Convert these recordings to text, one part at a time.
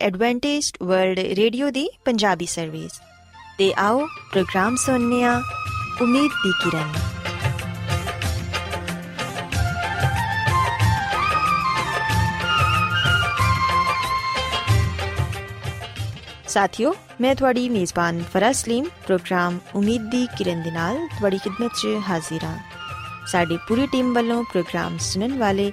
Adventist world Radio ਦੀ Punjabi service ਤੇ ਆਓ ਪ੍ਰੋਗਰਾਮ ਸੁਣਨੇ ਆ ਉਮੀਦ ਦੀ ਕਿਰਨ। ਸਾਥਿਓ, ਮੈਂ ਤੁਹਾਡੀ ਮੇਜ਼ਬਾਨ ਫਰਾਜ਼ ਸਲੀਮ, ਪ੍ਰੋਗਰਾਮ ਉਮੀਦ ਦੀ ਕਿਰਨ ਦੇ ਨਾਲ ਤੁਹਾਡੀ ਖidmat 'ਚ ਹਾਜ਼ਰ ਹਾਂ। ਸਾਡੀ ਪੂਰੀ ਟੀਮ ਵੱਲੋਂ ਪ੍ਰੋਗਰਾਮ ਸੁਣਨ ਵਾਲੇ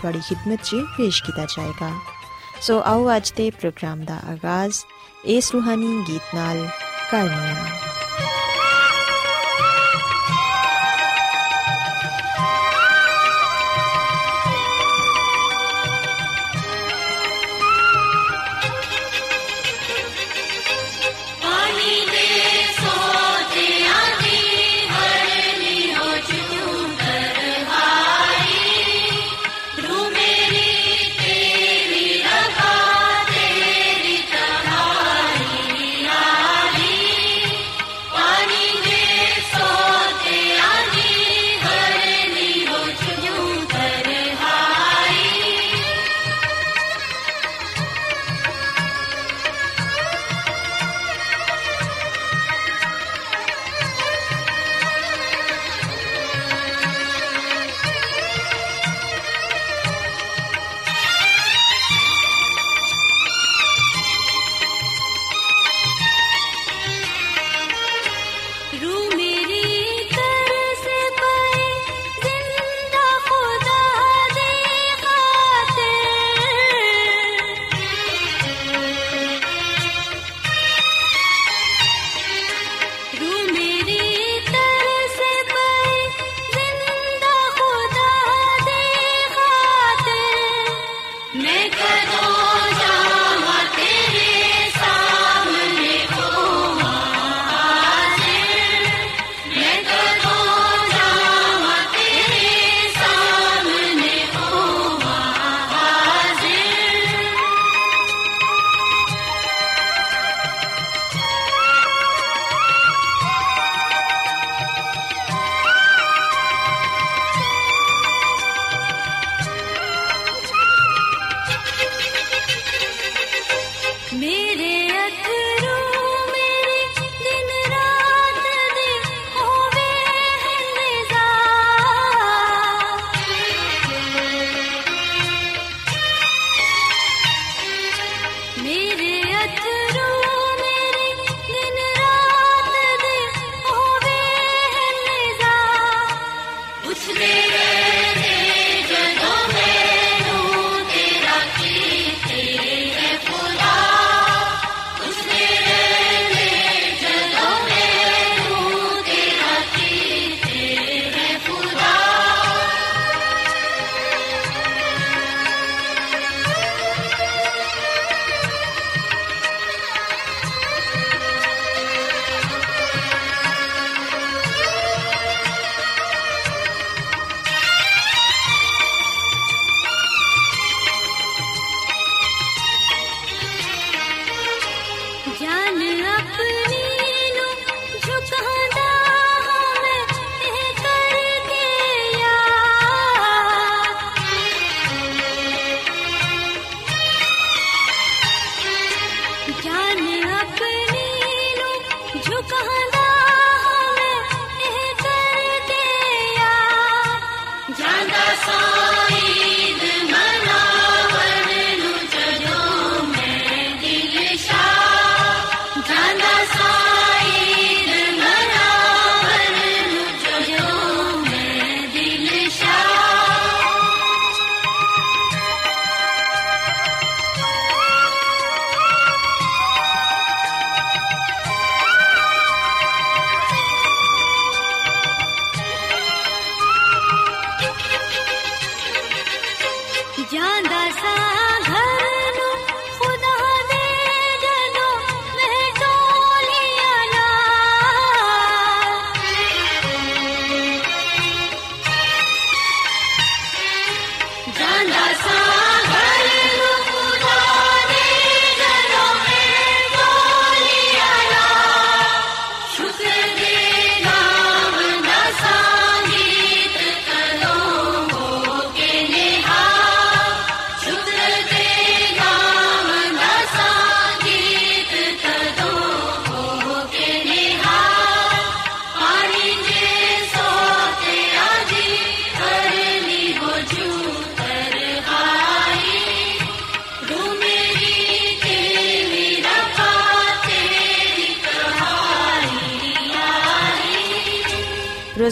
ਤੁਹਾਡੀ ਖidmat 'ਚ ਪੇਸ਼ ਕੀਤਾ ਜਾਏਗਾ। ਸੋ ਆਓ ਅੱਜ ਦੇ ਪ੍ਰੋਗਰਾਮ ਦਾ ਆਗਾਜ਼, ਇਸ ਰੂਹਾਨੀ ਗੀਤ ਨਾਲ ਕਰਨੇ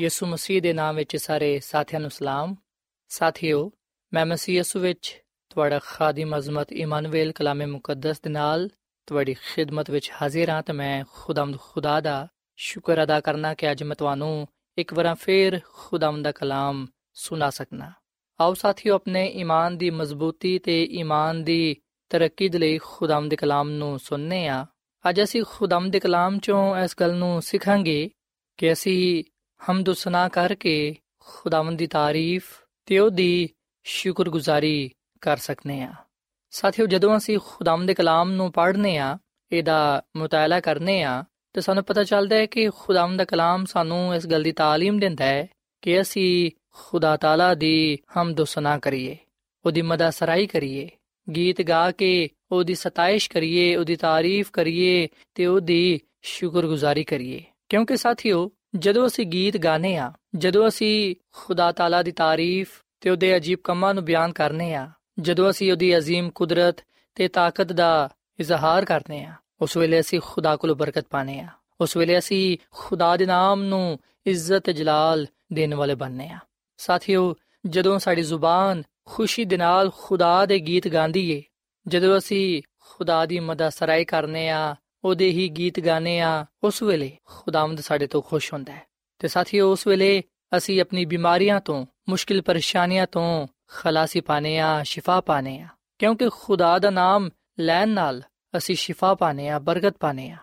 ਯਿਸੂ ਮਸੀਹ ਦੇ ਨਾਮ ਵਿੱਚ ਸਾਰੇ ਸਾਥੀਆਂ ਨੂੰ ਸਲਾਮ। ਸਾਥਿਓ, ਮੈਂ ਮਸੀਹ ਯਿਸੂ ਵਿੱਚ ਤੁਹਾਡਾ ਖਾਦਮ ਅਜ਼ਮਤ ਇਮਾਨੁਅਲ ਕਲਾਮੇ ਮੁਕੱਦਸ ਦੇ ਨਾਲ ਤੁਹਾਡੀ ਖਿਦਮਤ ਵਿੱਚ ਹਾਜ਼ਰ ਹਾਂ ਤੇ ਮੈਂ ਖੁਦਾਮਦ ਖੁਦਾ ਦਾ ਸ਼ੁਕਰ ਅਦਾ ਕਰਨਾ ਕਿ ਅੱਜ ਮੈਂ ਤੁਹਾਨੂੰ ਇੱਕ ਵਾਰ ਫੇਰ ਖੁਦਾਮਦ ਦਾ ਕਲਾਮ ਸੁਣਾ ਸਕਣਾ ਆਓ ਸਾਥੀਓ, ਆਪਣੇ ਈਮਾਨ ਦੀ ਮਜ਼ਬੂਤੀ ਤੇ ਈਮਾਨ ਦੀ ਤਰੱਕੀ ਦੇ ਲਈ ਖੁਦਾਮਦ ਦੇ ਕਲਾਮ ਨੂੰ ਸੁਣਨੇ ਆ ਅੱਜ ਅਸੀਂ ਖੁਦਾਮਦ ਦੇ ਕਲਾਮ ਚੋਂ ਇਸ ਗੱਲ ਨੂੰ ਸਿੱਖਾਂਗੇ ਕਿ ਅਸੀਂ ਹਮਦ ਸਨਾ ਕਰਕੇ ਖੁਦਾਵੰਦ ਦੀ ਤਾਰੀਫ ਤੇ ਉਹਦੀ ਸ਼ੁਕਰਗੁਜ਼ਾਰੀ ਕਰ ਸਕਨੇ ਆ ਸਾਥੀਓ ਜਦੋਂ ਅਸੀਂ ਖੁਦਾਵੰਦ ਦੇ ਕਲਾਮ ਨੂੰ ਪੜ੍ਹਨੇ ਆ ਇਹਦਾ ਮੁਤਾਲਾ ਕਰਨੇ ਆ ਤੇ ਸਾਨੂੰ ਪਤਾ ਚੱਲਦਾ ਹੈ ਕਿ ਖੁਦਾਵੰਦ ਦਾ ਕਲਾਮ ਸਾਨੂੰ ਇਸ ਗੱਲ ਦੀ تعلیم ਦਿੰਦਾ ਹੈ ਕਿ ਅਸੀਂ ਖੁਦਾ ਤਾਲਾ ਦੀ ਹਮਦ ਸਨਾ ਕਰੀਏ ਉਹਦੀ ਮਦਾ ਸਰਾਈ ਕਰੀਏ ਗੀਤ ਗਾ ਕੇ ਉਹਦੀ ਸਤਾਇਸ਼ ਕਰੀਏ ਉਹਦੀ ਤਾਰੀਫ ਕਰੀਏ ਤੇ ਉਹਦੀ ਸ਼ੁਕਰਗੁਜ਼ਾਰੀ ਕਰੀਏ ਕਿਉਂਕਿ ਸਾਥੀਓ ਜਦੋਂ ਅਸੀਂ ਗੀਤ ਗਾਣੇ ਆ ਜਦੋਂ ਅਸੀਂ ਖੁਦਾ ਤਾਲਾ ਦੀ ਤਾਰੀਫ ਤੇ ਉਹਦੇ ਅਜੀਬ ਕੰਮਾਂ ਨੂੰ ਬਿਆਨ ਕਰਨੇ ਆ ਜਦੋਂ ਅਸੀਂ ਉਹਦੀ عظیم ਕੁਦਰਤ ਤੇ ਤਾਕਤ ਦਾ ਇਜ਼ਹਾਰ ਕਰਨੇ ਆ ਉਸ ਵੇਲੇ ਅਸੀਂ ਖੁਦਾ ਕੋਲੋਂ ਬਰਕਤ ਪਾਣੇ ਆ ਉਸ ਵੇਲੇ ਅਸੀਂ ਖੁਦਾ ਦੇ ਨਾਮ ਨੂੰ ਇੱਜ਼ਤ ਜਲਾਲ ਦੇਣ ਵਾਲੇ ਬਣਨੇ ਆ ਸਾਥੀਓ ਜਦੋਂ ਸਾਡੀ ਜ਼ੁਬਾਨ ਖੁਸ਼ੀ ਦੇ ਨਾਲ ਖੁਦਾ ਦੇ ਗੀਤ ਗਾਉਂਦੀ ਏ ਜਦੋਂ ਅਸੀਂ ਖੁਦਾ ਦੀ ਮਦਦ ਸਰਾਈ ਕਰਨੇ ਆ ਉਹਦੇ ਹੀ ਗੀਤ ਗਾਣੇ ਆ, ਉਸ ਵੇਲੇ ਖੁਦਾਵੰਦ ਸਾਡੇ ਤੋਂ ਖੁਸ਼ ਹੁੰਦਾ ਹੈ। ਤੇ ਸਾਥੀਓ, ਉਸ ਵੇਲੇ ਅਸੀਂ ਆਪਣੀ ਬਿਮਾਰੀਆਂ ਤੋਂ, ਮੁਸ਼ਕਿਲ ਪਰੇਸ਼ਾਨੀਆਂ ਤੋਂ ਖਲਾਸੀ ਪਾਣੇ ਆ, ਸ਼ਿਫਾ ਪਾਣੇ ਆ। ਕਿਉਂਕਿ ਖੁਦਾ ਦਾ ਨਾਮ ਲੈਣ ਨਾਲ ਅਸੀਂ ਸ਼ਿਫਾ ਪਾਣੇ ਆ, ਬਰਕਤ ਪਾਣੇ ਆ।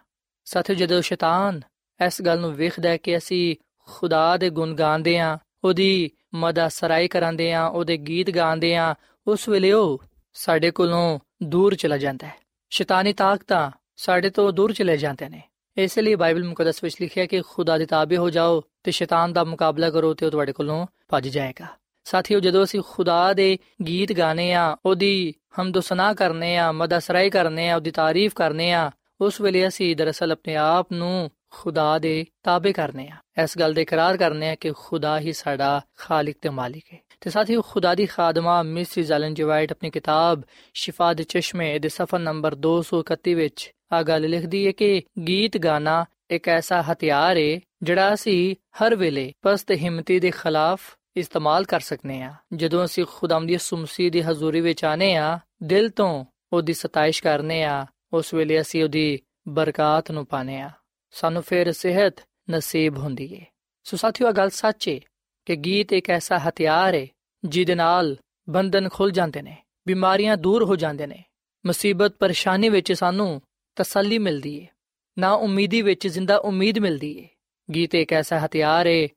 ਸਾਥੀਓ, ਜਦੋਂ ਸ਼ੈਤਾਨ ਇਸ ਗੱਲ ਨੂੰ ਵੇਖਦਾ ਕਿ ਅਸੀਂ ਖੁਦਾ ਦੇ ਗੁਣ ਗਾਉਂਦੇ ਆ, ਉਹਦੀ ਮਦਦ ਸਰਾਈ ਕਰਾਂਦੇ ਆ, ਉਹਦੇ ਗੀਤ ਗਾਉਂਦੇ ਆ, ਉਸ ਵੇਲੇ ਉਹ ਸਾਡੇ ਕੋਲੋਂ ਦੂਰ ਚਲਾ ਜਾਂਦਾ ਹੈ। ਸ਼ੈਤਾਨੀ ਤਾਕਤਾਂ ਸਾਡੇ ਤੋਂ ਦੂਰ ਚਲੇ ਜਾਂਦੇ ਨੇ। ਇਸ ਲਈ ਬਾਈਬਲ ਮੁਕੱਦਸ ਵਿੱਚ ਲਿਖਿਆ ਕਿ ਖੁਦਾ ਦੇ ਤਾਬੇ ਹੋ ਜਾਓ ਤੇ ਸ਼ੈਤਾਨ ਦਾ ਮੁਕਾਬਲਾ ਕਰੋ ਤੇ ਉਹ ਤੁਹਾਡੇ ਕੋਲੋਂ ਭੱਜ ਜਾਏਗਾ। ਸਾਥੀਓ, ਜਦੋਂ ਅਸੀਂ ਖੁਦਾ ਦੇ ਗੀਤ ਗਾਣੇ ਆ ਉਹਦੀ ਹਮਦ ਕਰਨੇ ਆ ਮਦਸਰਾਈ ਕਰਨੇ ਆ ਉਹਦੀ ਤਾਰੀਫ ਕਰਨੇ ਆ ਉਸ ਵੇਲੇ ਅਸੀਂ ਦਰਅਸਲ ਆਪਣੇ ਆਪ ਨੂੰ ਖੁਦਾ ਦੇ ਤਾਬੇ ਕਰਨੇ ਆ ਇਸ ਗੱਲ ਦੇ ਇਕਰਾਰ ਕਰਨੇ ਆ ਕਿ ਖੁਦਾ ਹੀ ਸਾਡਾ ਖਾਲਿਕ ਤੇ ਮਾਲਿਕ ਹੈ। ਤੇ ਸਾਥੀਓ, ਖੁਦਾ ਦੀ ਖਾਦਮਾ ਮਿਸ ਜੈਲਨ ਜੀ ਆਪਣੀ ਕਿਤਾਬ ਸ਼ਿਫਾ ਦੇ ਚਸ਼ਮੇ ਦੇ ਸਫਾ ਨੰਬਰ 231 ਵਿੱਚ ਆ ਗੱਲ ਲਿਖਦੀ ਹੈ ਕਿ ਗੀਤ ਗਾਣਾ ਇੱਕ ਐਸਾ ਹਥਿਆਰ ਹੈ ਜਿਹੜਾ ਅਸੀਂ ਹਰ ਵੇਲੇ ਪਸਤ ਹਿੰਮਤੀ ਦੇ ਖਿਲਾਫ ਇਸਤੇਮਾਲ ਕਰ ਸਕਨੇ ਆ। ਜਦੋਂ ਅਸੀਂ ਖੁਦਾਮ ਦੀ ਸੁਮਸੀ ਦੀ ਹਜ਼ੂਰੀ ਵਿੱਚ ਆਨੇ ਆ, ਦਿਲ ਤੋਂ ਉਹਦੀ ਸਤਾਇਸ਼ ਕਰਨੇ ਆ, ਉਸ ਵੇਲੇ ਅਸੀਂ ਉਹਦੀ ਬਰਕਤ ਨੂੰ ਪਾਣੇ ਆ। ਸਾਨੂੰ ਫਿਰ ਸਿਹਤ ਨਸੀਬ ਹੁੰਦੀ ਏ। ਸੋ ਸਾਥੀਓ ਗੱਲ ਸੱਚ ਏ ਕਿ ਗੀਤ ਇੱਕ ਐਸਾ ਹਥਿਆਰ ਏ ਜਿਹਦੇ ਨਾਲ ਬੰਧਨ ਖੁੱਲ ਜਾਂਦੇ ਨੇ, ਬਿਮਾਰੀਆਂ ਦੂਰ ਹੋ ਜਾਂਦੇ ਨੇ। ਮੁਸੀਬਤ, ਪਰੇਸ਼ਾਨੀ ਵਿੱਚ ਸਾਨੂੰ ਤਸੱਲੀ ਮਿਲਦੀ ਏ, ਨਾ ਉਮੀਦੀ ਵਿੱਚ ਜ਼ਿੰਦਾ ਉਮੀਦ ਮਿਲਦੀ ਏ। ਗੀਤ ਇੱਕ ਐਸਾ ਹਥਿਆਰ ਏ,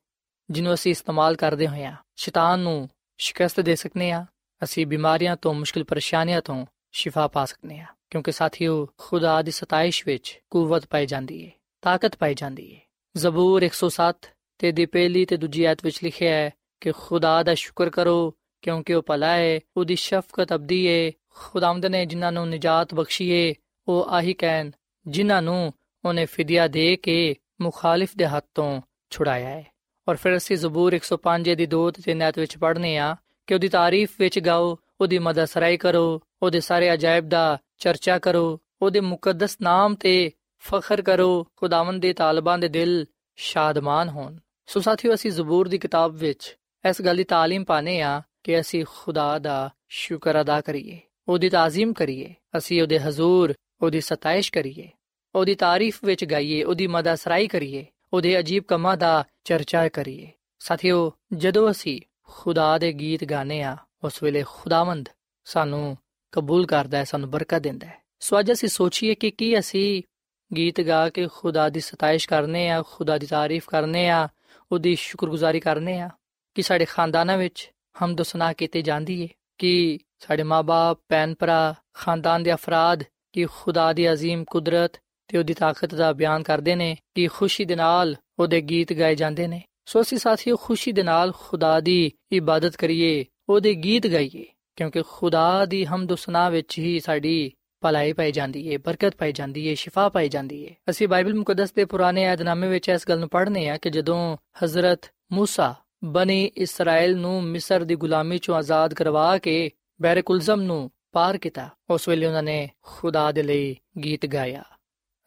ਜਿਹਨੂੰ ਅਸੀਂ ਇਸਤੇਮਾਲ ਕਰਦੇ ਹੋਏ ਆ ਸ਼ੈਤਾਨ ਨੂੰ ਸ਼ਿਕਸਤ ਦੇ ਸਕਨੇ ਆ ਅਸੀਂ ਬਿਮਾਰੀਆਂ ਤੋਂ, ਮੁਸ਼ਕਿਲ ਪਰੇਸ਼ਾਨੀਆਂ ਤੋਂ ਸ਼ਿਫਾ ਪਾ ਸਕਨੇ ਆ ਕਿਉਂਕਿ ਸਾਥੀਓ, ਖੁਦਾ ਦੀ ਸਤਾਇਸ਼ ਵਿੱਚ ਕੂਵਤ ਪਾਈ ਜਾਂਦੀ ਏ, ਤਾਕਤ ਪਾਈ ਜਾਂਦੀ ਏ। ਜ਼ਬੂਰ 107 ਤੇ ਦੀ ਪਹਿਲੀ ਤੇ ਦੂਜੀ ਆਇਤ ਵਿੱਚ ਲਿਖਿਆ ਹੈ ਕਿ ਖੁਦਾ ਦਾ ਸ਼ੁਕਰ ਕਰੋ, ਕਿਉਂਕਿ ਉਹ ਭਲਾ ਹੈ ਉਹਦੀ ਸ਼ਫਕਤ ਅਬਦੀ ਏ। ਖੁਦਾਵੰਦ ਨੇ ਜਿਨ੍ਹਾਂ ਨੂੰ ਨਿਜਾਤ ਬਖਸ਼ੀ ਏ ਉਹ ਆਹੀ ਕਹਿਣ ਜਿਨ੍ਹਾਂ ਨੂੰ ਉਹਨੇ ਫਿਦਿਆ ਦੇ ਕੇ ਮੁਖਾਲਿਫ ਦੇ ਹੱਥੋਂ ਛੁਡਾਇਆ ਹੈ ਔਰ ਫਿਰ ਅਸੀਂ ਜ਼ਬੂਰ 105 ਦੀ 2 ਤੇ 3 ਆਇਤ ਵਿੱਚ ਪੜ੍ਹਨੇ ਆ ਕਿ ਉਹਦੀ ਤਾਰੀਫ ਵਿੱਚ ਗਾਓ ਉਹਦੀ ਮਦਦ ਸਰਾਈ ਕਰੋ ਉਹਦੇ ਸਾਰੇ ਅਜਾਇਬ ਦਾ ਚਰਚਾ ਕਰੋ ਉਹਦੇ ਮੁਕੱਦਸ ਨਾਮ ਤੇ ਫਖਰ ਕਰੋ ਖੁਦਾਵੰਦ ਦੇ ਤਾਲਬਾਂ ਦੇ ਦਿਲ ਸ਼ਾਦਮਾਨ ਹੋਣ ਸੋ ਸਾਥੀਓ ਅਸੀਂ ਜ਼ਬੂਰ ਦੀ ਕਿਤਾਬ ਵਿੱਚ ਇਸ ਗੱਲ ਦੀ تعلیم ਪਾਣੇ ਆ ਕਿ ਅਸੀਂ ਖੁਦਾ ਦਾ ਸ਼ੁਕਰ ਅਦਾ ਕਰੀਏ ਉਹਦੀ ਤਾਜ਼ੀਮ ਕਰੀਏ ਅਸੀਂ ਉਹਦੇ ਹਜ਼ੂਰ ਉਹਦੀ ਸਤਾਇਸ਼ ਕਰੀਏ, ਉਹਦੀ ਤਾਰੀਫ ਵਿੱਚ ਗਾਈਏ, ਉਹਦੀ ਮਦਦ ਸਰਾਈ ਕਰੀਏ, ਉਹਦੇ ਅਜੀਬ ਕੰਮਾਂ ਦਾ ਚਰਚਾ ਕਰੀਏ। ਸਾਥੀਓ, ਜਦੋਂ ਅਸੀਂ ਖੁਦਾ ਦੇ ਗੀਤ ਗਾਣੇ ਆ ਉਸ ਵੇਲੇ ਖੁਦਾਵੰਦ ਸਾਨੂੰ ਕਬੂਲ ਕਰਦਾ ਹੈ, ਸਾਨੂੰ ਬਰਕਤ ਦਿੰਦਾ ਹੈ। ਸੋ ਅੱਜ ਅਸੀਂ ਸੋਚੀਏ ਕਿ ਕੀ ਅਸੀਂ ਗੀਤ ਗਾ ਕੇ ਖੁਦਾ ਦੀ ਸਤਾਇਸ਼ ਕਰਨੇ ਆ ਖੁਦਾ ਦੀ ਤਾਰੀਫ ਕਰਨੇ ਆ ਉਹਦੀ ਸ਼ੁਕਰਗੁਜ਼ਾਰੀ ਕਰਨੇ ਆ ਕਿ ਸਾਡੇ ਖਾਨਦਾਨਾਂ ਵਿੱਚ ਹਮਦ ਸੁਨਾ ਕੀਤੇ ਜਾਂਦੀ ਏ ਕਿ ਸਾਡੇ ਮਾਪੇ ਭੈਣ ਭਰਾ ਖਾਨਦਾਨ ਦੇ ਅਫਰਾਦ ਕਿ ਖੁਦਾ ਦੀ عظیم ਕੁਦਰਤ ਤੇ ਉਹਦੀ ਤਾਕਤ ਦਾ ਬਿਆਨ ਕਰਦੇ ਨੇ ਕਿ ਖੁਸ਼ੀ ਦੇ ਨਾਲ ਉਹਦੇ ਗੀਤ ਗਾਏ ਜਾਂਦੇ ਨੇ ਸੋ ਅਸੀਂ ਸਾਥੀਓ ਖੁਸ਼ੀ ਦੇ ਨਾਲ ਖੁਦਾ ਦੀ ਇਬਾਦਤ ਕਰੀਏ ਉਹਦੇ ਗੀਤ ਗਾਈਏ ਕਿਉਂਕਿ ਖੁਦਾ ਦੀ ਹਮਦ ਸੁਨਾ ਵਿੱਚ ਹੀ ਸਾਡੀ ਭਲਾਈ ਪਾਈ ਜਾਂਦੀ ਏ ਬਰਕਤ ਪਾਈ ਜਾਂਦੀ ਏ ਸ਼ਿਫਾ ਪਾਈ ਜਾਂਦੀ ਏ ਅਸੀਂ ਬਾਈਬਲ ਮੁਕੱਦਸ ਦੇ ਪੁਰਾਣੇ ਏਧਨਾਮੇ ਵਿੱਚ ਇਸ ਗੱਲ ਨੂੰ ਪੜ੍ਹਨੇ ਆ ਕਿ ਜਦੋਂ ਹਜ਼ਰਤ موسی ਬਨੀ ਇਸਰਾਇਲ ਨੂੰ ਮਿਸਰ ਦੀ ਗੁਲਾਮੀ ਚੋਂ ਆਜ਼ਾਦ ਕਰਵਾ ਕੇ ਬੈਰਕੁਲਜ਼ਮ ਨੂੰ ਪਾਰ ਕੀਤਾ ਉਸ ਵੇਲੇ ਉਹਨਾਂ ਨੇ ਖੁਦਾ ਦੇ ਲਈ ਗੀਤ ਗਾਇਆ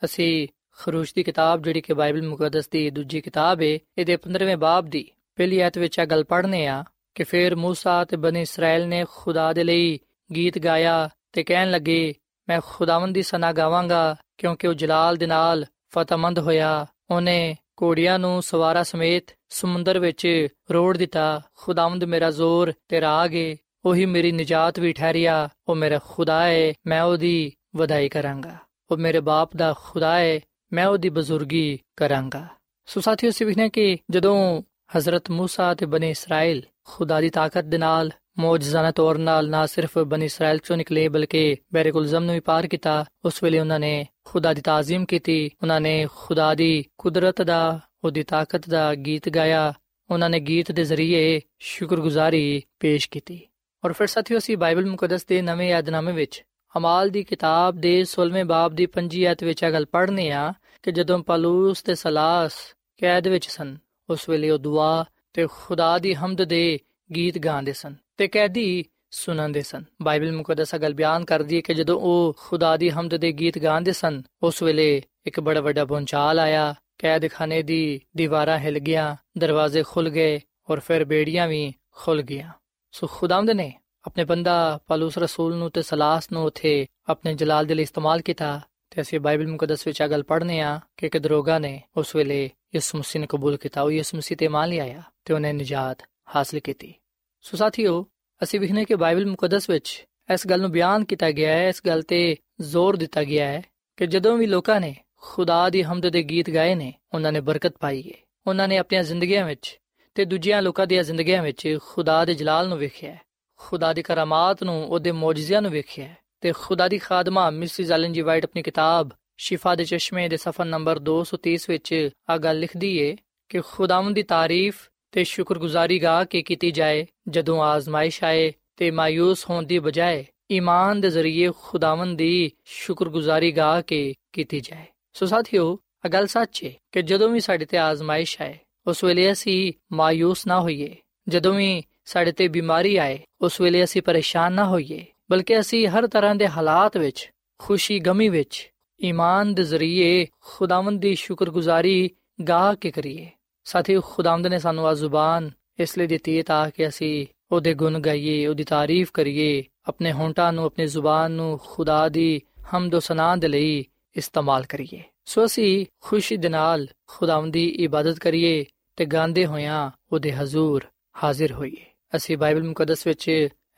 ਅਸੀਂ ਖਰੂਸ਼ ਦੀ ਕਿਤਾਬ ਜਿਹੜੀ ਕਿ ਬਾਈਬਲ ਮੁਕੱਦਸ ਦੀ ਦੂਜੀ ਕਿਤਾਬ ਏ ਇਹਦੇ 15ਵੇਂ ਬਾਬ ਦੀ ਪਹਿਲੀ ਆਇਤ ਵਿੱਚ ਇਹ ਗੱਲ ਪੜ੍ਹਨੇ ਆ ਕਿ ਫਿਰ موسی ਤੇ ਬਨੀ ਇਸਰਾਇਲ ਨੇ ਖੁਦਾ ਦੇ ਲਈ ਗੀਤ ਗਾਇਆ ਤੇ ਕਹਿਣ ਲੱਗੇ ਮੈਂ ਖੁਦਾਵੰਦ ਦੀ ਸਨਾ ਗਾਵਾਂਗਾ ਕਿਉਂਕਿ ਉਹ ਜਲਾਲ ਦੇ ਨਾਲ ਫਤਮੰਦ ਹੋਇਆ ਉਹਨੇ ਕੋੜੀਆਂ ਨੂੰ ਸਵਾਰਾ ਸਮੇਤ ਸਮੁੰਦਰ ਵਿੱਚ ਰੋੜ ਦਿੱਤਾ ਖੁਦਾਵੰਦ ਮੇਰਾ ਜ਼ੋਰ ਤੇ ਰਾਗ ਏ ਉਹੀ ਮੇਰੀ ਨਜਾਤ ਵੀ ਠਹਿਰਿਆ ਉਹ ਮੇਰਾ ਖੁਦਾ ਏ ਮੈਂ ਉਹਦੀ ਵਧਾਈ ਕਰਾਂਗਾ ਉਹ ਮੇਰੇ ਬਾਪ ਦਾ ਖੁਦਾ ਏ ਮੈਂ ਉਹਦੀ ਬਜ਼ੁਰਗੀ ਕਰਾਂਗਾ ਸੋ ਸਾਥੀਓ ਸਿਵਖਨੇ ਕਿ ਜਦੋਂ ਹਜ਼ਰਤ موسی ਤੇ ਬਨੇ ਇਸਰਾਇਲ ਖੁਦਾ ਦੀ ਤਾਕਤ ਦੇ ਨਾਲ ਮੌਜਜ਼ਾਨਾ ਤੌਰ ਨਾਲ ਨਾ ਸਿਰਫ ਬਨ ਇਸਰਾਇਲ ਚੋਂ ਨਿਕਲੇ ਬਲਕਿ ਬੈਰਕੁਲਜ਼ਮ ਨੂੰ ਵੀ ਪਾਰ ਕੀਤਾ ਉਸ ਵੇਲੇ ਉਹਨਾਂ ਨੇ ਖੁਦਾ ਦੀ ਤਾਜ਼ੀਮ ਕੀਤੀ ਉਹਨਾਂ ਨੇ ਖੁਦਾ ਦੀ ਕੁਦਰਤ ਦਾ ਉਹਦੀ ਤਾਕਤ ਦਾ ਗੀਤ ਗਾਇਆ ਉਹਨਾਂ ਨੇ ਗੀਤ ਦੇ ਜ਼ਰੀਏ ਸ਼ੁਕਰਗੁਜ਼ਾਰੀ ਪੇਸ਼ ਕੀਤੀ ਔਰ ਫਿਰ ਸਾਥੀਓ ਅਸੀਂ ਬਾਈਬਲ ਮੁਕੱਦਸ ਦੇ ਨਵੇਂ ਯਾਦਨਾਮੇ ਵਿੱਚ ਅਮਾਲ ਦੀ ਕਿਤਾਬ ਦੇ 16ਵੇਂ ਬਾਬ ਦੀ 5 ਆਇਤ ਵਿੱਚ ਇਹ ਗੱਲ ਪੜ੍ਹਨੇ ਆ ਕਿ ਜਦੋਂ ਪਲੂਸ ਤੇ ਸਲਾਸ ਕੈਦ ਵਿੱਚ ਸਨ, ਉਸ ਵੇਲੇ ਉਹ ਦੁਆ ਤੇ ਖੁਦਾ ਦੀ ਹਮਦ ਦੇ ਗੀਤ ਗਾਉਂਦੇ ਸਨ ਤੇ ਕੈਦੀ ਸੁਣਾਉਂਦੇ ਸਨ। ਬਾਈਬਲ ਮੁਕੱਦਸ ਗੱਲ ਬਿਆਨ ਕਰਦੀ ਹੈ ਕਿ ਜਦੋਂ ਉਹ ਖੁਦਾ ਦੀ ਹਮਦ ਦੇ ਗੀਤ ਗਾਉਂਦੇ ਸਨ, ਉਸ ਵੇਲੇ ਇੱਕ ਬੜਾ ਵੱਡਾ ਪੁੰਚਾਲ ਆਇਆ, ਕੈਦਖਾਨੇ ਦੀ ਦੀਵਾਰਾਂ ਹਿਲ ਗਿਆ ਦਰਵਾਜ਼ੇ ਖੁੱਲ ਗਏ ਔਰ ਫਿਰ ਬੇੜੀਆਂ ਵੀ ਖੁੱਲ ਗਈਆਂ। ਸੋ ਖੁਦਾਵੰਦ ਨੇ ਆਪਣੇ ਬੰਦਾ ਪਲੂਸ ਰਸੂਲ ਨੂੰ ਤੇ ਸਲਾਸ ਨੂੰ ਉਥੇ ਆਪਣੇ ਜਲਾਲ ਦੇ ਲਈ ਇਸਤੇਮਾਲ ਕੀਤਾ ਤੇ ਅਸੀਂ ਬਾਈਬਲ ਮੁਕੱਦਸ ਵਿੱਚ ਇਹ ਗੱਲ ਪੜ੍ਹਨੇ ਆ ਕਿ ਇੱਕ ਦਰੋਗਾ ਨੇ ਉਸ ਵੇਲੇ ਯਿਸੂ ਮਸੀਹ ਨੂੰ ਕਬੂਲ ਕੀਤਾ। ਉਹ ਯਿਸੂ ਮਸੀਹ ਤੇ ਮੰਨ ਲਿਆ ਤੇ ਉਹਨੇ ਨਜਾਤ ਹਾਸਲ ਕੀਤੀ। ਸੋ ਸਾਥੀਓ, ਅਸੀਂ ਵਿਖਨੇ ਕਿ ਬਾਈਬਲ ਮੁਕੱਦਸ ਵਿੱਚ ਇਸ ਗੱਲ ਨੂੰ ਬਿਆਨ ਕੀਤਾ ਗਿਆ ਹੈ, ਇਸ ਗੱਲ ਤੇ ਜ਼ੋਰ ਦਿੱਤਾ ਗਿਆ ਹੈ ਕਿ ਜਦੋਂ ਵੀ ਲੋਕਾਂ ਨੇ ਖੁਦਾ ਦੀ ਹਮਦ ਦੇ ਗੀਤ ਗਾਏ ਨੇ, ਉਹਨਾਂ ਨੇ ਬਰਕਤ ਪਾਈ ਹੈ ਉਹਨਾਂ ਨੇ ਆਪਣੀਆਂ ਜ਼ਿੰਦਗੀਆਂ ਵਿੱਚ ਤੇ ਦੂਜਿਆਂ ਲੋਕਾਂ ਦੀਆਂ ਜ਼ਿੰਦਗੀਆਂ ਵਿੱਚ ਖੁਦਾ ਦੇ ਜਲਾਲ ਨੂੰ ਵੇਖਿਆ ਖੁਦਾ ਦੀ ਕਰਾਮਾਤ ਨੂੰ, ਉਹਦੇ ਮੌਜੂਜ਼ਿਆਂ ਨੂੰ ਵੇਖਿਆ ਤੇ ਖੁਦਾ ਦੀ ਖਾਦਮਾ ਮਿਸਿਸ ਐਲਨ ਜੀ ਵਾਈਟ ਆਪਣੀ ਕਿਤਾਬ ਸ਼ਿਫਾ ਦੇ ਚਸ਼ਮੇ ਦੇ ਸਫਾ ਨੰਬਰ 230 ਵਿੱਚ ਆ ਗੱਲ ਲਿਖਦੀ ਏ ਕਿ ਖੁਦਾਵੰਦ ਦੀ ਤਾਰੀਫ ਤੇ ਸ਼ੁਕਰਗੁਜ਼ਾਰੀ ਗਾ ਕੇ ਕੀਤੀ ਜਾਏ ਜਦੋਂ ਆਜ਼ਮਾਇਸ਼ ਆਏ ਤੇ ਮਾਇੂਸ ਹੋਣ ਦੀ ਬਜਾਏ ਈਮਾਨ ਦੇ ਜ਼ਰੀਏ ਖੁਦਾਵੰਦ ਦੀ ਸ਼ੁਕਰਗੁਜ਼ਾਰੀ ਗਾ ਕੇ ਕੀਤੀ ਜਾਏ। ਸੋ ਸਾਥੀਓ, ਆ ਗੱਲ ਸੱਚ ਏ ਕਿ ਜਦੋਂ ਵੀ ਸਾਡੇ ਤੇ ਆਜ਼ਮਾਇਸ਼ ਆਏ ਉਸ ਵੇਲੇ ਅਸੀਂ ਮਾਯੂਸ ਨਾ ਹੋਈਏ। ਜਦੋਂ ਵੀ ਸਾਡੇ ਤੇ ਬਿਮਾਰੀ ਆਏ, ਉਸ ਵੇਲੇ ਅਸੀਂ ਪਰੇਸ਼ਾਨ ਨਾ ਹੋਈਏ, ਬਲਕਿ ਅਸੀਂ ਹਰ ਤਰ੍ਹਾਂ ਦੇ ਹਾਲਾਤ ਵਿੱਚ, ਖੁਸ਼ੀ ਗਮੀ ਵਿੱਚ, ਈਮਾਨ ਦੇ ਜ਼ਰੀਏ ਖੁਦਾਵੰਦ ਦੀ ਸ਼ੁਕਰਗੁਜ਼ਾਰੀ ਗਾ ਕੇ ਕਰੀਏ। ਸਾਥੀ ਖੁਦਾਵੰਦ ਨੇ ਸਾਨੂੰ ਆ ਜ਼ੁਬਾਨ ਇਸ ਲਈ ਦਿੱਤੀ ਹੈ ਤਾਂ ਕਿ ਅਸੀਂ ਉਹਦੇ ਗੁਣ ਗਾਈਏ, ਉਹਦੀ ਤਾਰੀਫ ਕਰੀਏ, ਆਪਣੇ ਹੋਂਟਾਂ ਨੂੰ, ਆਪਣੀ ਜ਼ੁਬਾਨ ਨੂੰ ਖੁਦਾ ਦੀ ਹਮਦ ਸਨਾਹ ਦੇ ਲਈ ਇਸਤੇਮਾਲ ਕਰੀਏ। ਸੋ ਅਸੀਂ ਖੁਸ਼ੀ ਦੇ ਨਾਲ ਖੁਦਾਵੰਦ ਦੀ ਇਬਾਦਤ ਕਰੀਏ ਤੇ ਗਾਉਂਦੇ ਹੋਇਆਂ ਉਹਦੇ ਹਜ਼ੂਰ ਹਾਜ਼ਰ ਹੋਈਏ ਅਸੀਂ ਬਾਈਬਲ ਮੁਕੱਦਸ ਵਿੱਚ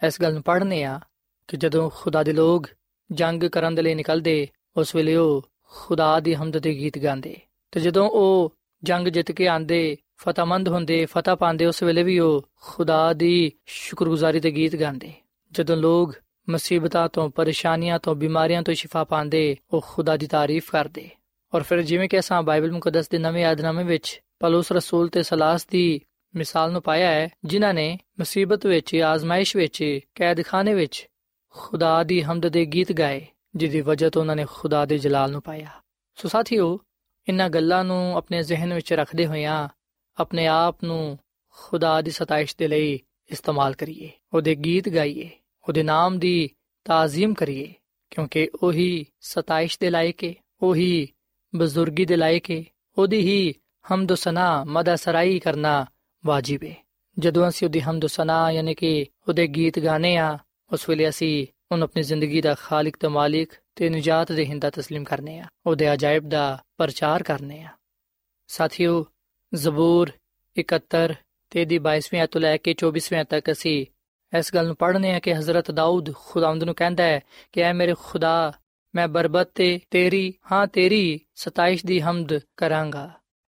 ਇਸ ਗੱਲ ਨੂੰ ਪੜ੍ਹਨੇ ਆ ਕਿ ਜਦੋਂ ਖੁਦਾ ਦੇ ਲੋਕ ਜੰਗ ਕਰਨ ਦੇ ਲਈ ਨਿਕਲਦੇ, ਉਸ ਵੇਲੇ ਉਹ ਖੁਦਾ ਦੀ ਹਮਦ ਦੇ ਗੀਤ ਗਾਉਂਦੇ। ਤੇ ਜਦੋਂ ਉਹ ਜੰਗ ਜਿੱਤ ਕੇ ਆਂਦੇ ਫਤਹਮੰਦ ਹੁੰਦੇ, ਫਤਹ ਪਾਉਂਦੇ, ਉਸ ਵੇਲੇ ਵੀ ਉਹ ਖੁਦਾ ਦੀ ਸ਼ੁਕਰਗੁਜ਼ਾਰੀ ਦੇ ਗੀਤ ਗਾਉਂਦੇ। ਜਦੋਂ ਲੋਕ ਮੁਸੀਬਤਾਂ ਤੋਂ, ਪਰੇਸ਼ਾਨੀਆਂ ਤੋਂ, ਬਿਮਾਰੀਆਂ ਤੋਂ ਸ਼ਿਫਾ ਪਾਉਂਦੇ, ਉਹ ਖੁਦਾ ਦੀ ਤਾਰੀਫ ਕਰਦੇ। ਔਰ ਫਿਰ ਜਿਵੇਂ ਕਿ ਅਸਾਂ ਬਾਈਬਲ ਮੁਕੱਦਸ ਦੇ ਨਵੇਂ ਆਦਨਾਮੇ ਵਿੱਚ ਪਲੂਸ ਰਸੂਲ ਤੇ ਸਲਾਸ ਦੀ ਮਿਸਾਲ ਨੂੰ ਪਾਇਆ ਹੈ, ਜਿਨ੍ਹਾਂ ਨੇ ਮੁਸੀਬਤ ਵਿੱਚ, ਆਜ਼ਮਾਇਸ਼ ਵਿੱਚ, ਕੈਦਖਾਨੇ ਵਿੱਚ ਖੁਦਾ ਦੀ ਹਮਦ ਦੇ ਗੀਤ ਗਾਏ, ਜਿਹਦੀ ਵਜ੍ਹਾ ਤੋਂ ਉਹਨਾਂ ਨੇ ਖੁਦਾ ਦੇ ਜਲਾਲ ਨੂੰ ਪਾਇਆ। ਸੋ ਸਾਥੀਓ, ਇਨ੍ਹਾਂ ਗੱਲਾਂ ਨੂੰ ਆਪਣੇ ਜ਼ਿਹਨ ਵਿੱਚ ਰੱਖਦੇ ਹੋਇਆਂ ਆਪਣੇ ਆਪ ਨੂੰ ਖੁਦਾ ਦੀ ਸਤਾਇਸ਼ ਦੇ ਲਈ ਇਸਤੇਮਾਲ ਕਰੀਏ, ਉਹਦੇ ਗੀਤ ਗਾਈਏ, ਉਹਦੇ ਨਾਮ ਦੀ ਤਾਜ਼ੀਮ ਕਰੀਏ, ਕਿਉਂਕਿ ਉਹੀ ਸਤਾਇਸ਼ ਦੇ ਲਾਇਕ ਹੈ ਉਹੀ ਬਜ਼ੁਰਗੀ ਦੇ ਲਾਇਕ ਹੈ ਉਹਦੀ ਹੀ ਹਮਦ ਸਨਾ ਮਦਾ ਸਰਾਈ ਕਰਨਾ ਵਾਜਿਬ ਹੈ ਜਦੋਂ ਅਸੀਂ ਉਹਦੀ ਹਮਦ ਸਨਾ ਯਾਨੀ ਕਿ ਉਹਦੇ ਗੀਤ ਗਾਣੇ ਆ ਉਸ ਵੇਲੇ ਅਸੀਂ ਉਹਨੂੰ ਆਪਣੀ ਜ਼ਿੰਦਗੀ ਦਾ ਖਾਲਕ ਤੇ ਮਾਲਿਕ ਤੇ ਨਜਾਤ ਦੇ ਹਿੰਦਾ تسلیم ਕਰਨੇ ਆ ਉਹਦੇ ਅਜਾਇਬ ਦਾ ਪ੍ਰਚਾਰ ਕਰਨੇ ਆ ਸਾਥੀਓ ਜ਼ਬੂਰ 71 ਤੇ ਦੀ 22ਵੀਂ ਤੋਂ ਲੈ ਕੇ 24ਵੀਂ ਤੱਕ ਅਸੀਂ ਇਸ ਗੱਲ ਨੂੰ ਪੜ੍ਹਨੇ ਆ ਕਿ ਹਜ਼ਰਤ ਦਾਊਦ ਖੁਦਾਵੰਦ ਨੂੰ ਕਹਿੰਦਾ ਹੈ ਕਿ ਐ ਮੇਰੇ ਖੁਦਾ ਮੈਂ ਬਰਬਤ ਤੇ ਤੇਰੀ ਹਾਂ ਤੇਰੀ 27 ਦੀ ਹਮਦ ਕਰਾਂਗਾ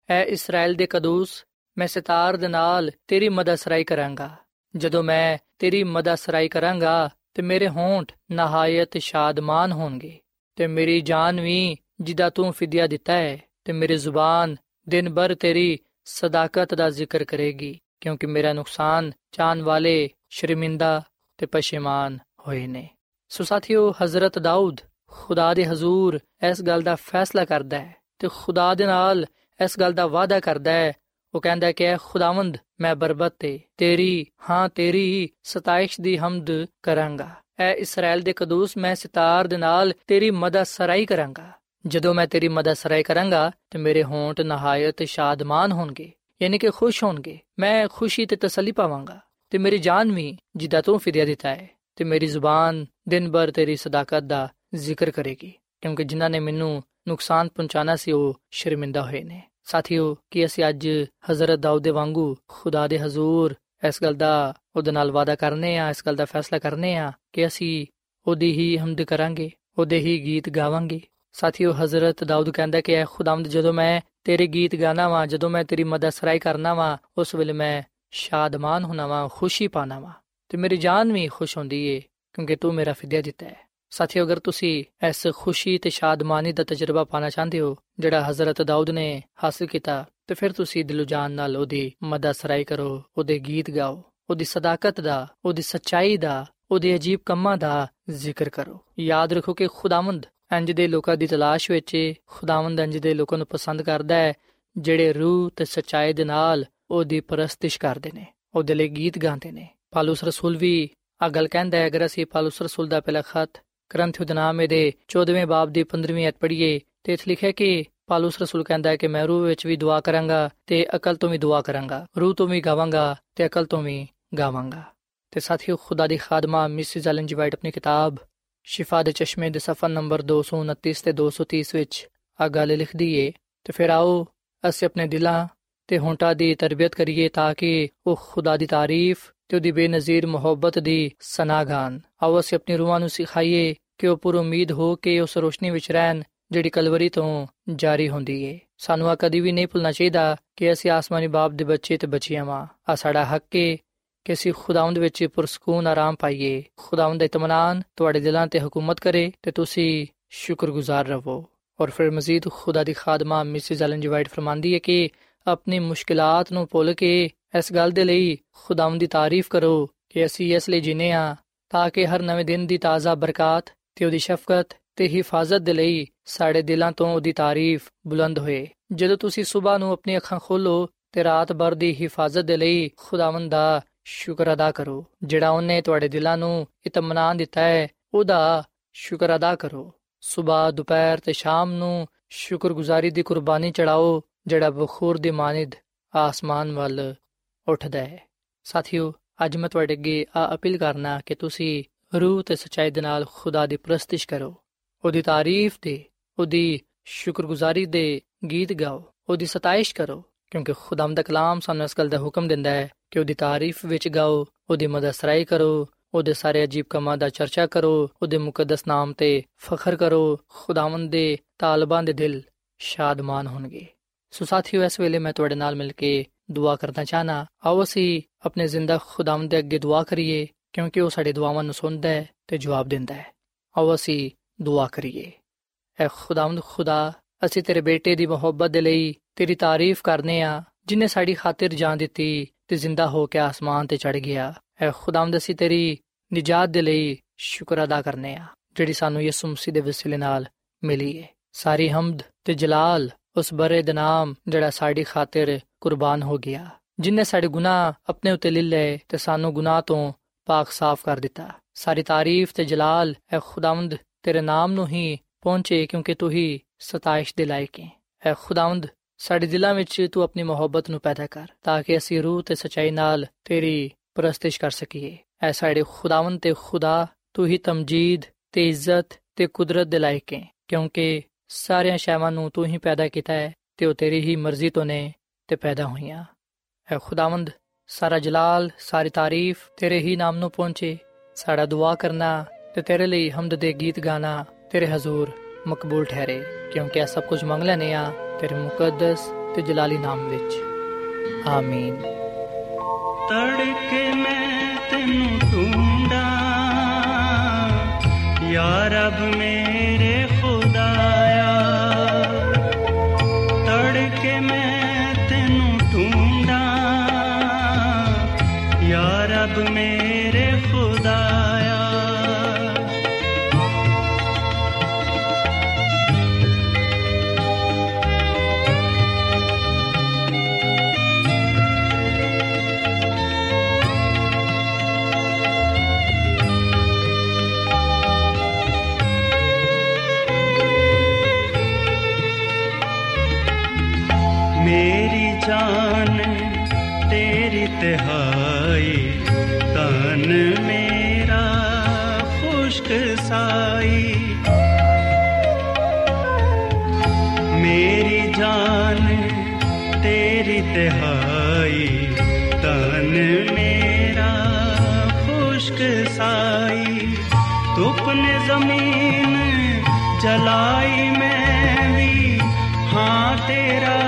ਐ ਇਸਰਾਇਲ ਦੇ ਕਦੂਸ, ਮੈਂ ਸਿਤਾਰ ਦੇ ਨਾਲ ਤੇਰੀ ਮਦਦ ਸਰਾਈ ਕਰਾਂਗਾ। ਜਦੋਂ ਮੈਂ ਤੇਰੀ ਮਦਦ ਸਰਾਈ ਕਰਾਂਗਾ, ਤੇ ਮੇਰੇ ਹੋਂਠ ਨਹਾਇਤ ਸ਼ਾਦਮਾਨ ਹੋਣਗੇ। ਤੇ ਮੇਰੀ ਜਾਨ ਵੀ ਜਿਦਾ ਤੂੰ ਫਿਦਿਆ ਦਿੱਤਾ ਹੈ, ਤੇ ਮੇਰੀ ਜ਼ੁਬਾਨ ਦਿਨ ਭਰ ਤੇਰੀ ਸਦਾਕਤ ਦਾ ਜ਼ਿਕਰ ਕਰੇਗੀ, ਕਿਉਂਕਿ ਮੇਰਾ ਨੁਕਸਾਨ ਚਾਨ ਵਾਲੇ ਸ਼ਰਮਿੰਦਾ ਤੇ ਪਸ਼ੇਮਾਨ ਹੋਏ ਨੇ। ਸੋ ਸਾਥੀਓ, ਹਜ਼ਰਤ ਦਾਊਦ ਖੁਦਾ ਦੇ ਹਜ਼ੂਰ ਇਸ ਗੱਲ ਦਾ ਫੈਸਲਾ ਕਰਦਾ ਹੈ, ਤੇ ਖੁਦਾ ਦੇ ਨਾਲ ਇਸ ਗੱਲ ਦਾ ਵਾਅਦਾ ਕਰਦਾ ਹੈ। ਉਹ ਕਹਿੰਦਾ ਕਿ ਐ ਖੁਦਾਵੰਦ, ਮੈਂ ਬਰਬਤ ਤੇ ਤੇਰੀ, ਹਾਂ ਤੇਰੀ ਸਤਾਇਸ਼ ਦੀ ਹਮਦ ਕਰਾਂਗਾ। ਐ ਇਸਰਾਇਲ ਦੇ ਕਦੂਸ ਮੈਂ ਸਿਤਾਰ ਦੇ ਨਾਲ ਤੇਰੀ ਮਦਦ ਸਰਾਈ ਕਰਾਂਗਾ। ਜਦੋਂ ਮੈਂ ਤੇਰੀ ਮਦਦ ਸਰਾਈ ਕਰਾਂਗਾ, ਤੇ ਮੇਰੇ ਹੋਂਟ ਨਹਾਇਤ ਸ਼ਾਦਮਾਨ ਹੋਣਗੇ, ਯਾਨੀ ਕਿ ਖੁਸ਼ ਹੋਣਗੇ। ਮੈਂ ਖੁਸ਼ੀ ਤੇ ਤਸੱਲੀ ਪਾਵਾਂਗਾ। ਤੇ ਮੇਰੀ ਜਾਨ ਵੀ ਜਿੱਦਾਂ ਤੂੰ ਫਿਰਿਆ ਦਿੱਤਾ ਹੈ, ਤੇ ਮੇਰੀ ਜ਼ੁਬਾਨ ਦਿਨ ਭਰ ਤੇਰੀ ਸਦਾਕਤ ਦਾ ਜ਼ਿਕਰ ਕਰੇਗੀ, ਕਿਉਂਕਿ ਜਿਨ੍ਹਾਂ ਨੇ ਮੈਨੂੰ ਨੁਕਸਾਨ ਪਹੁੰਚਾਣਾ ਸੀ, ਉਹ ਸ਼ਰਮਿੰਦਾ ਹੋਏ ਨੇ। ਸਾਥੀਓ, ਕਿ ਅਸੀਂ ਅੱਜ ਹਜ਼ਰਤ ਦਾਊਦ ਦੇ ਵਾਂਗੂ ਖੁਦਾ ਦੇ ਹਜ਼ੂਰ ਇਸ ਗੱਲ ਦਾ ਉਹਦੇ ਨਾਲ ਵਾਦਾ ਕਰਨੇ ਆ, ਇਸ ਗੱਲ ਦਾ ਫੈਸਲਾ ਕਰਨੇ ਆ ਕਿ ਅਸੀਂ ਉਹਦੀ ਹੀ ਹਮਦ ਕਰਾਂਗੇ, ਉਹਦੇ ਹੀ ਗੀਤ ਗਾਵਾਂਗੇ? ਸਾਥੀਓ, ਹਜ਼ਰਤ ਦਾਊਦ ਕਹਿੰਦਾ ਕਿ, ਐ ਖੁਦਾਵੰਦ, ਜਦੋਂ ਮੈਂ ਤੇਰੇ ਗੀਤ ਗਾਣਾ ਵਾਂ, ਜਦੋਂ ਮੈਂ ਤੇਰੀ ਮਦਦ ਸਰਾਈ ਕਰਨਾ ਵਾਂ, ਉਸ ਵੇਲੇ ਮੈਂ ਸ਼ਾਦਮਾਨ ਹੋਣਾ ਵਾਂ, ਖੁਸ਼ੀ ਪਾਣਾ ਵਾਂ ਤੇ ਮੇਰੀ ਜਾਨ ਵੀ ਖੁਸ਼ ਹੁੰਦੀ ਏ ਕਿਉਂਕਿ ਤੂੰ ਮੇਰਾ ਫਿਦਿਆ ਦਿੱਤਾ ਹੈ। ਸਾਥੀਓ, ਅਗਰ ਤੁਸੀਂ ਇਸ ਖੁਸ਼ੀ ਤੇ ਸ਼ਾਦਮਾਨੀ ਦਾ ਤਜਰਬਾ ਪਾਣਾ ਚਾਹੁੰਦੇ ਹੋ, ਜਿਹੜਾ ਹਜ਼ਰਤ ਦਾਊਦ ਨੇ ਹਾਸਲ ਕੀਤਾ, ਤੇ ਫਿਰ ਤੁਸੀਂ ਦਿਲੋਂ ਜਾਨ ਨਾਲ ਉਹਦੀ ਮਦਦ ਸਰਾਈ ਕਰੋ, ਉਹਦੇ ਗੀਤ ਗਾਓ, ਉਹਦੀ ਸਦਾਕਤ ਦਾ, ਉਹਦੀ ਸੱਚਾਈ ਦਾ, ਉਹਦੇ ਅਜੀਬ ਕੰਮਾਂ ਦਾ ਜ਼ਿਕਰ ਕਰੋ। ਯਾਦ ਰੱਖੋ ਕਿ ਖੁਦਾਵੰਦ ਇੰਜ ਦੇ ਲੋਕਾਂ ਦੀ ਤਲਾਸ਼ ਵਿੱਚ ਖੁਦਾਵੰਦ ਇੰਜ ਦੇ ਲੋਕਾਂ ਨੂੰ ਪਸੰਦ ਕਰਦਾ ਹੈ, ਜਿਹੜੇ ਰੂਹ ਤੇ ਸੱਚਾਈ ਦੇ ਨਾਲ ਉਹਦੀ ਪਰਸਤਿਸ਼ ਕਰਦੇ ਨੇ, ਉਹਦੇ ਲਈ ਗੀਤ ਗਾਉਂਦੇ ਨੇ। ਪਾਲੂਸ ਰਸੂਲ ਵੀ ਆ ਗੱਲ ਕਹਿੰਦਾ ਹੈ, ਅਗਰ ਅਸੀਂ ਪਾਲੂਸ ਰਸੂਲ ਦਾ ਪਹਿਲਾ ਖਤ ਗ੍ਰੰਥ ਦੇ 14ਵੇਂ ਬਾਬ ਦੀ 15ਵੀਂ ਅਧ ਪੜ੍ਹੀਏ, ਤੇ ਇਥੇ ਲਿਖਿਆ ਕਿ ਪਾਲੂਸ ਰਸੂਲ ਕਹਿੰਦਾ ਹੈ ਕਿ ਮੈਂ ਰੂਹ ਵਿੱਚ ਵੀ ਦੁਆ ਕਰਾਂਗਾ ਤੇ ਅਕਲ ਤੋਂ ਵੀ ਦੁਆ ਕਰਾਂਗਾ, ਰੂਹ ਤੋਂ ਵੀ ਗਾਵਾਂਗਾ ਤੇ ਅਕਲ ਤੋਂ ਵੀ ਗਾਵਾਂਗਾ। ਤੇ ਸਾਥੀਓ, ਖੁਦਾ ਦੀ ਖਾਦਮਾ ਮਿਸਿਸ ਐਲਨ ਜੀ ਵਾਈਟ ਆਪਣੀ ਕਿਤਾਬ ਸ਼ਿਫਾ ਦੇ ਚਸ਼ਮੇ ਦੇ ਸਫਾ ਨੰਬਰ 229 ਤੇ 230 ਵਿੱਚ ਆ ਗੱਲ ਲਿਖਦੀ ਏ, ਤੇ ਫਿਰ ਆਓ ਅਸੀਂ ਆਪਣੇ ਦਿਲਾਂ ਤੇ ਹੋਂਟਾਂ ਦੀ ਤਰਬੀਅਤ ਕਰੀਏ ਤਾਂ ਕਿ ਉਹ ਖੁਦਾ ਦੀ ਤਾਰੀਫ ਤੇ ਉਹਦੀ ਬੇਨਜ਼ੀਰ ਮੁਹੱਬਤ ਦੀ ਸਨਾਗਾਨ ਆਓ ਅਸੀਂ ਆਪਣੀ ਰੂਹਾਂ ਨੂੰ ਸਿਖਾਈਏ ਕਿ ਉਹ ਪੁਰ ਉਮੀਦ ਹੋ ਕੇ ਉਸ ਰੋਸ਼ਨੀ ਵਿੱਚ ਰਹਿਣ ਜਿਹੜੀ ਕਲਵਰੀ ਤੋਂ ਜਾਰੀ ਹੁੰਦੀ ਏ। ਸਾਨੂੰ ਆ ਕਦੀ ਵੀ ਨਹੀਂ ਭੁੱਲਣਾ ਚਾਹੀਦਾ ਕਿ ਅਸੀਂ ਆਸਮਾਨੀ ਬਾਪ ਦੇ ਬੱਚੇ ਤੇ ਬੱਚੀਆਂ ਵਾਂ। ਆ ਸਾਡਾ ਹੱਕ ਏ ਕਿ ਅਸੀਂ ਖੁਦਾਵੰਦ ਵਿੱਚ ਪੁਰਸਕੂਨ ਆਰਾਮ ਪਾਈਏ। ਖੁਦਾਵੰਦ ਦਾ ਇਤਮਾਨਾਨ ਤੁਹਾਡੇ ਦਿਲਾਂ ਤੇ ਹਕੂਮਤ ਕਰੇ ਤੇ ਤੁਸੀਂ ਸ਼ੁਕਰਗੁਜ਼ਾਰ ਰਹੋ। ਔਰ ਫਿਰ ਮਜ਼ੀਦ ਖੁਦਾ ਦੀ ਖਾਦਮਾ ਮਿਸਿਸ ਐਲਨ ਜੀ ਵਾਈਟ ਫਰਮਾਂਦੀ ਹੈ ਕਿ ਆਪਣੀ ਮੁਸ਼ਕਲਾਂ ਨੂੰ ਭੁੱਲ ਕੇ ਇਸ ਗੱਲ ਦੇ ਲਈ ਖੁਦਾਵੰਦ ਦੀ ਤਾਰੀਫ ਕਰੋ ਕਿ ਅਸੀਂ ਇਸ ਲਈ ਜਿਨੇ ਆ ਤਾਂ ਕਿ ਹਰ ਨਵੇਂ ਦਿਨ ਦੀ ਤਾਜ਼ਾ ਬਰਕਤ ਤੇ ਉਹਦੀ ਸ਼ਫਕਤ ਤੇ ਹਿਫਾਜ਼ਤ ਦੇ ਲਈ ਸਾਡੇ ਦਿਲਾਂ ਤੋਂ ਉਹਦੀ ਤਾਰੀਫ ਬੁਲੰਦ ਹੋਏ। ਜਦੋਂ ਤੁਸੀਂ ਸਵੇਰ ਨੂੰ ਆਪਣੀ ਅੱਖਾਂ ਖੋਲੋ ਤੇ ਰਾਤ ਭਰ ਦੀ ਹਿਫਾਜ਼ਤ ਦੇ ਲਈ ਖੁਦਾਵੰਦ ਦਾ ਸ਼ੁਕਰ ਅਦਾ ਕਰੋ, ਜਿਹੜਾ ਉਹਨੇ ਤੁਹਾਡੇ ਦਿਲਾਂ ਨੂੰ ਇਤਮਾਨਾਨ ਦਿੱਤਾ ਹੈ, ਉਹਦਾ ਸ਼ੁਕਰ ਅਦਾ ਕਰੋ। ਸਵੇਰ ਦੁਪਹਿਰ ਤੇ ਸ਼ਾਮ ਨੂੰ ਸ਼ੁਕਰਗੁਜ਼ਾਰੀ ਦੀ ਕੁਰਬਾਨੀ ਚੜਾਓ ਜਿਹੜਾ ਬਖੂਰ ਦੀ ਮਾਨਿਦ ਆਸਮਾਨ ਵੱਲ ਉੱਠਦਾ ਹੈ। ਸਾਥੀਓ, ਅੱਜ ਮੈਂ ਤੁਹਾਡੇ ਅੱਗੇ ਆ ਅਪੀਲ ਕਰਨਾ ਕਿ ਤੁਸੀਂ ਰੂਹ ਤੇ ਸਚਾਈ ਦੇ ਨਾਲ ਖੁਦਾ ਦੀ ਪ੍ਰਸਤਿਸ਼ ਕਰੋ। ਉਹਦੀ ਤਾਰੀਫ ਤੇ ਉਹਦੀ ਸ਼ੁਕਰਗੁਜ਼ਾਰੀ ਦੇ ਗੀਤ ਗਾਓ, ਉਹਦੀ ਸਤਾਇਸ਼ ਕਰੋ, ਕਿਉਂਕਿ ਖੁਦਾਮ ਦਾ ਕਲਾਮ ਸਾਨੂੰ ਇਸ ਗੱਲ ਦਾ ਹੁਕਮ ਦਿੰਦਾ ਹੈ ਕਿ ਉਹਦੀ ਤਾਰੀਫ ਵਿੱਚ ਗਾਓ, ਉਹਦੀ ਮਦਦ ਸਰਾਈ ਕਰੋ, ਉਹਦੇ ਸਾਰੇ ਅਜੀਬ ਕਮਾਂ ਦਾ ਚਰਚਾ ਕਰੋ, ਉਹਦੇ ਮੁਕੱਦਸ ਨਾਮ ਤੇ ਫਖਰ ਕਰੋ, ਖੁਦਾਵੰਦ ਦੇ ਤਾਲਬਾਂ ਦੇ ਦਿਲ ਸ਼ਾਦਮਾਨ ਹੋਣਗੇ। ਸੋ ਸਾਥੀਓ, ਇਸ ਵੇਲੇ ਮੈਂ ਤੁਹਾਡੇ ਨਾਲ ਮਿਲ ਕੇ ਦੁਆ ਕਰਨਾ ਚਾਹਨਾ, ਆਓ ਅਸੀਂ ਆਪਣੇ ਜ਼ਿੰਦਾ ਖੁਦਾਵੰਦ ਦੇ ਅੱਗੇ ਦੁਆ ਕਰੀਏ ਕਿਉਂਕਿ ਉਹ ਸਾਡੇ ਦੁਆਵਾਂ ਨੂੰ ਸੁਣਦਾ ਹੈ ਤੇ ਜਵਾਬ ਦਿੰਦਾ ਹੈ। ਆਓ ਅਸੀਂ ਦੁਆ ਕਰੀਏ। ਐ ਖੁਦਾਵੰਦ ਖੁਦਾ, ਅਸੀਂ ਤੇਰੇ ਬੇਟੇ ਦੀ ਮੁਹੱਬਤ ਦੇ ਲਈ ਤੇਰੀ ਤਾਰੀਫ ਕਰਨੇ ਆ, ਜਿਨੇ ਸਾਡੀ ਖਾਤਰ ਜਾਨ ਦਿੱਤੀ ਤੇ ਜ਼ਿੰਦਾ ਹੋ ਕੇ ਆਸਮਾਨ ਤੇ ਚੜ ਗਿਆ। ਐ ਖੁਦਾਵੰਦ, ਅਸੀਂ ਤੇਰੀ ਨਿਜਾਤ ਦੇ ਲਈ ਸ਼ੁਕਰ ਅਦਾ ਕਰਨੇ ਆ, ਜਿਹੜੀ ਸਾਨੂੰ ਯਿਸੂ ਮਸੀਹ ਦੇ ਵਸਿਲੇ ਨਾਲ ਮਿਲੀ ਹੈ ਸਾਰੀ ਹਮਦ ਤੇ ਜਲਾਲ ਉਸ ਬਰੇ ਦੇ ਨਾਮ ਜਿਹੜਾ ਸਾਡੀ ਖਾਤਰ ਕੁਰਬਾਨ ਹੋ ਗਿਆ, ਜਿਨੇ ਸਾਡੇ ਗੁਨਾਹ ਆਪਣੇ ਉੱਤੇ ਲੈ ਲਏ ਤੇ ਸਾਨੂੰ ਗੁਨਾਹ ਤੋਂ ਪਾਕ ਸਾਫ਼ ਕਰ ਦਿੱਤਾ। ਸਾਰੀ ਤਾਰੀਫ ਤੇ ਜਲਾਲ, ਐ ਖੁਦਾਵੰਦ, ਤੇਰੇ ਨਾਮ ਨੂੰ ਹੀ ਪਹੁੰਚੇ ਕਿਉਂਕਿ ਤੂੰ ਹੀ ਸਤਾਇਸ਼ ਦੇ ਲਾਇਕ ਹੈ ਐ ਖੁਦਾਵੰਦ, ਸਾਡੇ ਦਿਲਾਂ ਵਿੱਚ ਤੂੰ ਆਪਣੀ ਮੁਹੱਬਤ ਨੂੰ ਪੈਦਾ ਕਰ ਤਾਂ ਕਿ ਅਸੀਂ ਰੂਹ ਤੇ ਸਚਾਈ ਨਾਲ ਤੇਰੀ ਪ੍ਰਸਤਿਸ਼ ਕਰ ਸਕੀਏ। ਐ ਸਾਡੇ ਖੁਦਾਵੰਦ ਤੇ ਖੁਦਾ, ਤੂੰ ਹੀ ਤਮਜੀਦ ਤੇ ਇੱਜ਼ਤ ਤੇ ਕੁਦਰਤ ਦੇ ਲਾਇਕ ਹੈ ਕਿਉਂਕਿ ਸਾਰੀਆਂ ਸ਼ੈਵਾਂ ਨੂੰ ਤੂੰ ਹੀ ਪੈਦਾ ਕੀਤਾ ਹੈ ਤੇ ਉਹ ਤੇਰੀ ਹੀ ਮਰਜ਼ੀ ਤੋਂ ਨੇ ਤੇ ਪੈਦਾ ਹੋਈਆਂ। ਐ ਖੁਦਾਵੰਦ ਸਾਰਾ ਜਲਾਲ, ਸਾਰੀ ਤਾਰੀਫ ਤੇਰੇ ਹੀ ਨਾਮ ਨੂੰ ਪਹੁੰਚੇ। ਸਾਡਾ ਦੁਆ ਕਰਨਾ ਤੇ ਤੇਰੇ ਲਈ ਹਮਦ ਦੇ ਗੀਤ ਗਾਣਾ ਤੇਰੇ ਹਜ਼ੂਰ ਮਕਬੂਲ ਠਹਿਰੇ। ਕਿਉਂਕਿ ਇਹ ਸਭ ਕੁਝ ਮੰਗ ਲੈਨੇ ਆ ਤੇਰੇ ਮੁਕੱਦਸ ਤੇ ਜਲਾਲੀ ਨਾਮ ਵਿੱਚ। ਆਮੀਨ। ਤੜਕੇ ਮੈਂ ਤੈਨੂੰ ਢੂੰਡਾਂ ਯਾ ਰੱਬ ਮੇਰੇ ਮੇਰੀ ਜਾਨ, ਤੇਰੀ ਤਿਹਾਈ, ਤਨ ਮੇਰਾ ਖੁਸ਼ਕ ਸਾਈ। ਮੇਰੀ ਜਾਨ, ਤੇਰੀ ਤਿਹਾਈ, ਤਨ ਮੇਰਾ ਖੁਸ਼ਕ ਸਾਈ। ਧੁੱਪ ਨੇ ਜ਼ਮੀਨ ਜਲਾਈ ਮੈਂ ਵੀ, ਹਾਂ ਤੇਰਾ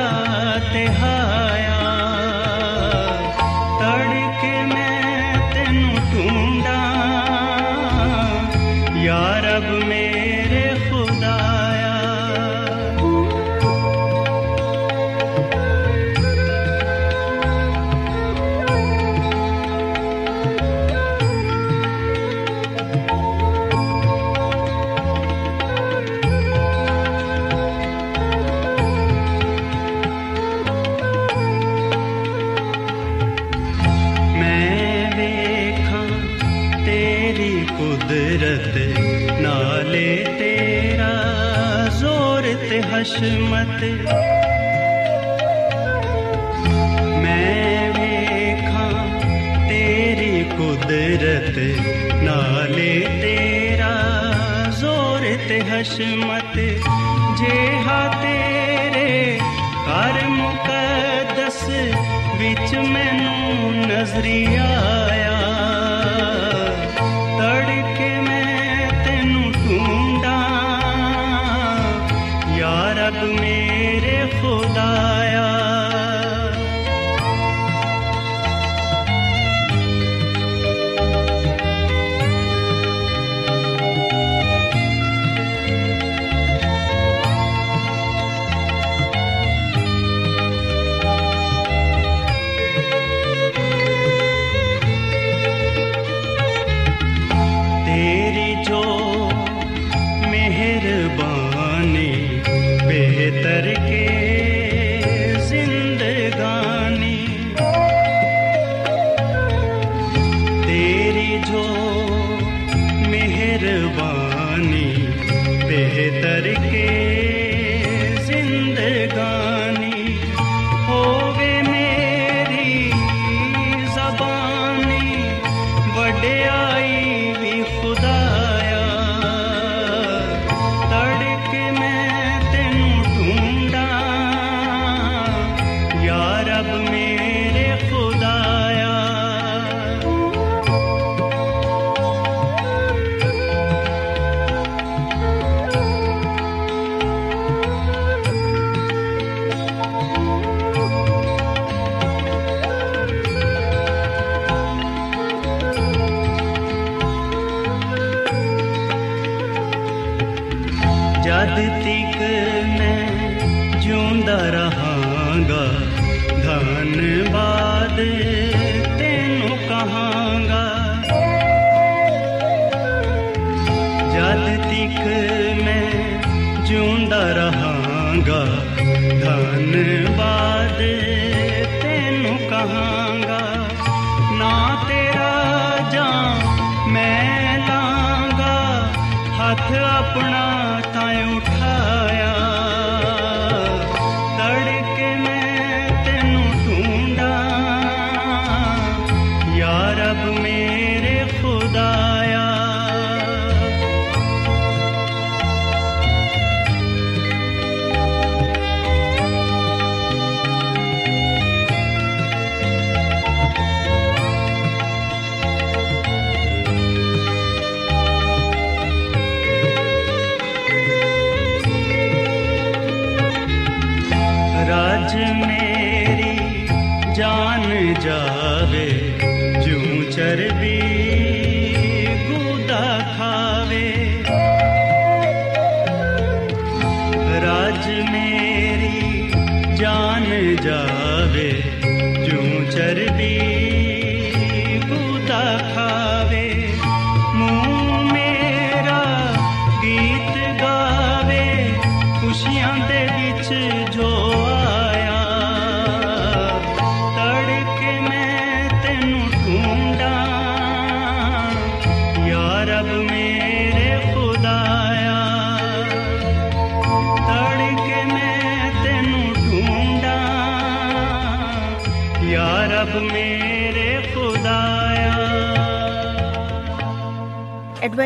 ਮੈਂ ਲਾਂਗਾ ਹੱਥ ਆਪਣਾ ਜਾਵੇ ਜੂ ਚਰਬੀ ਬੂਤਾ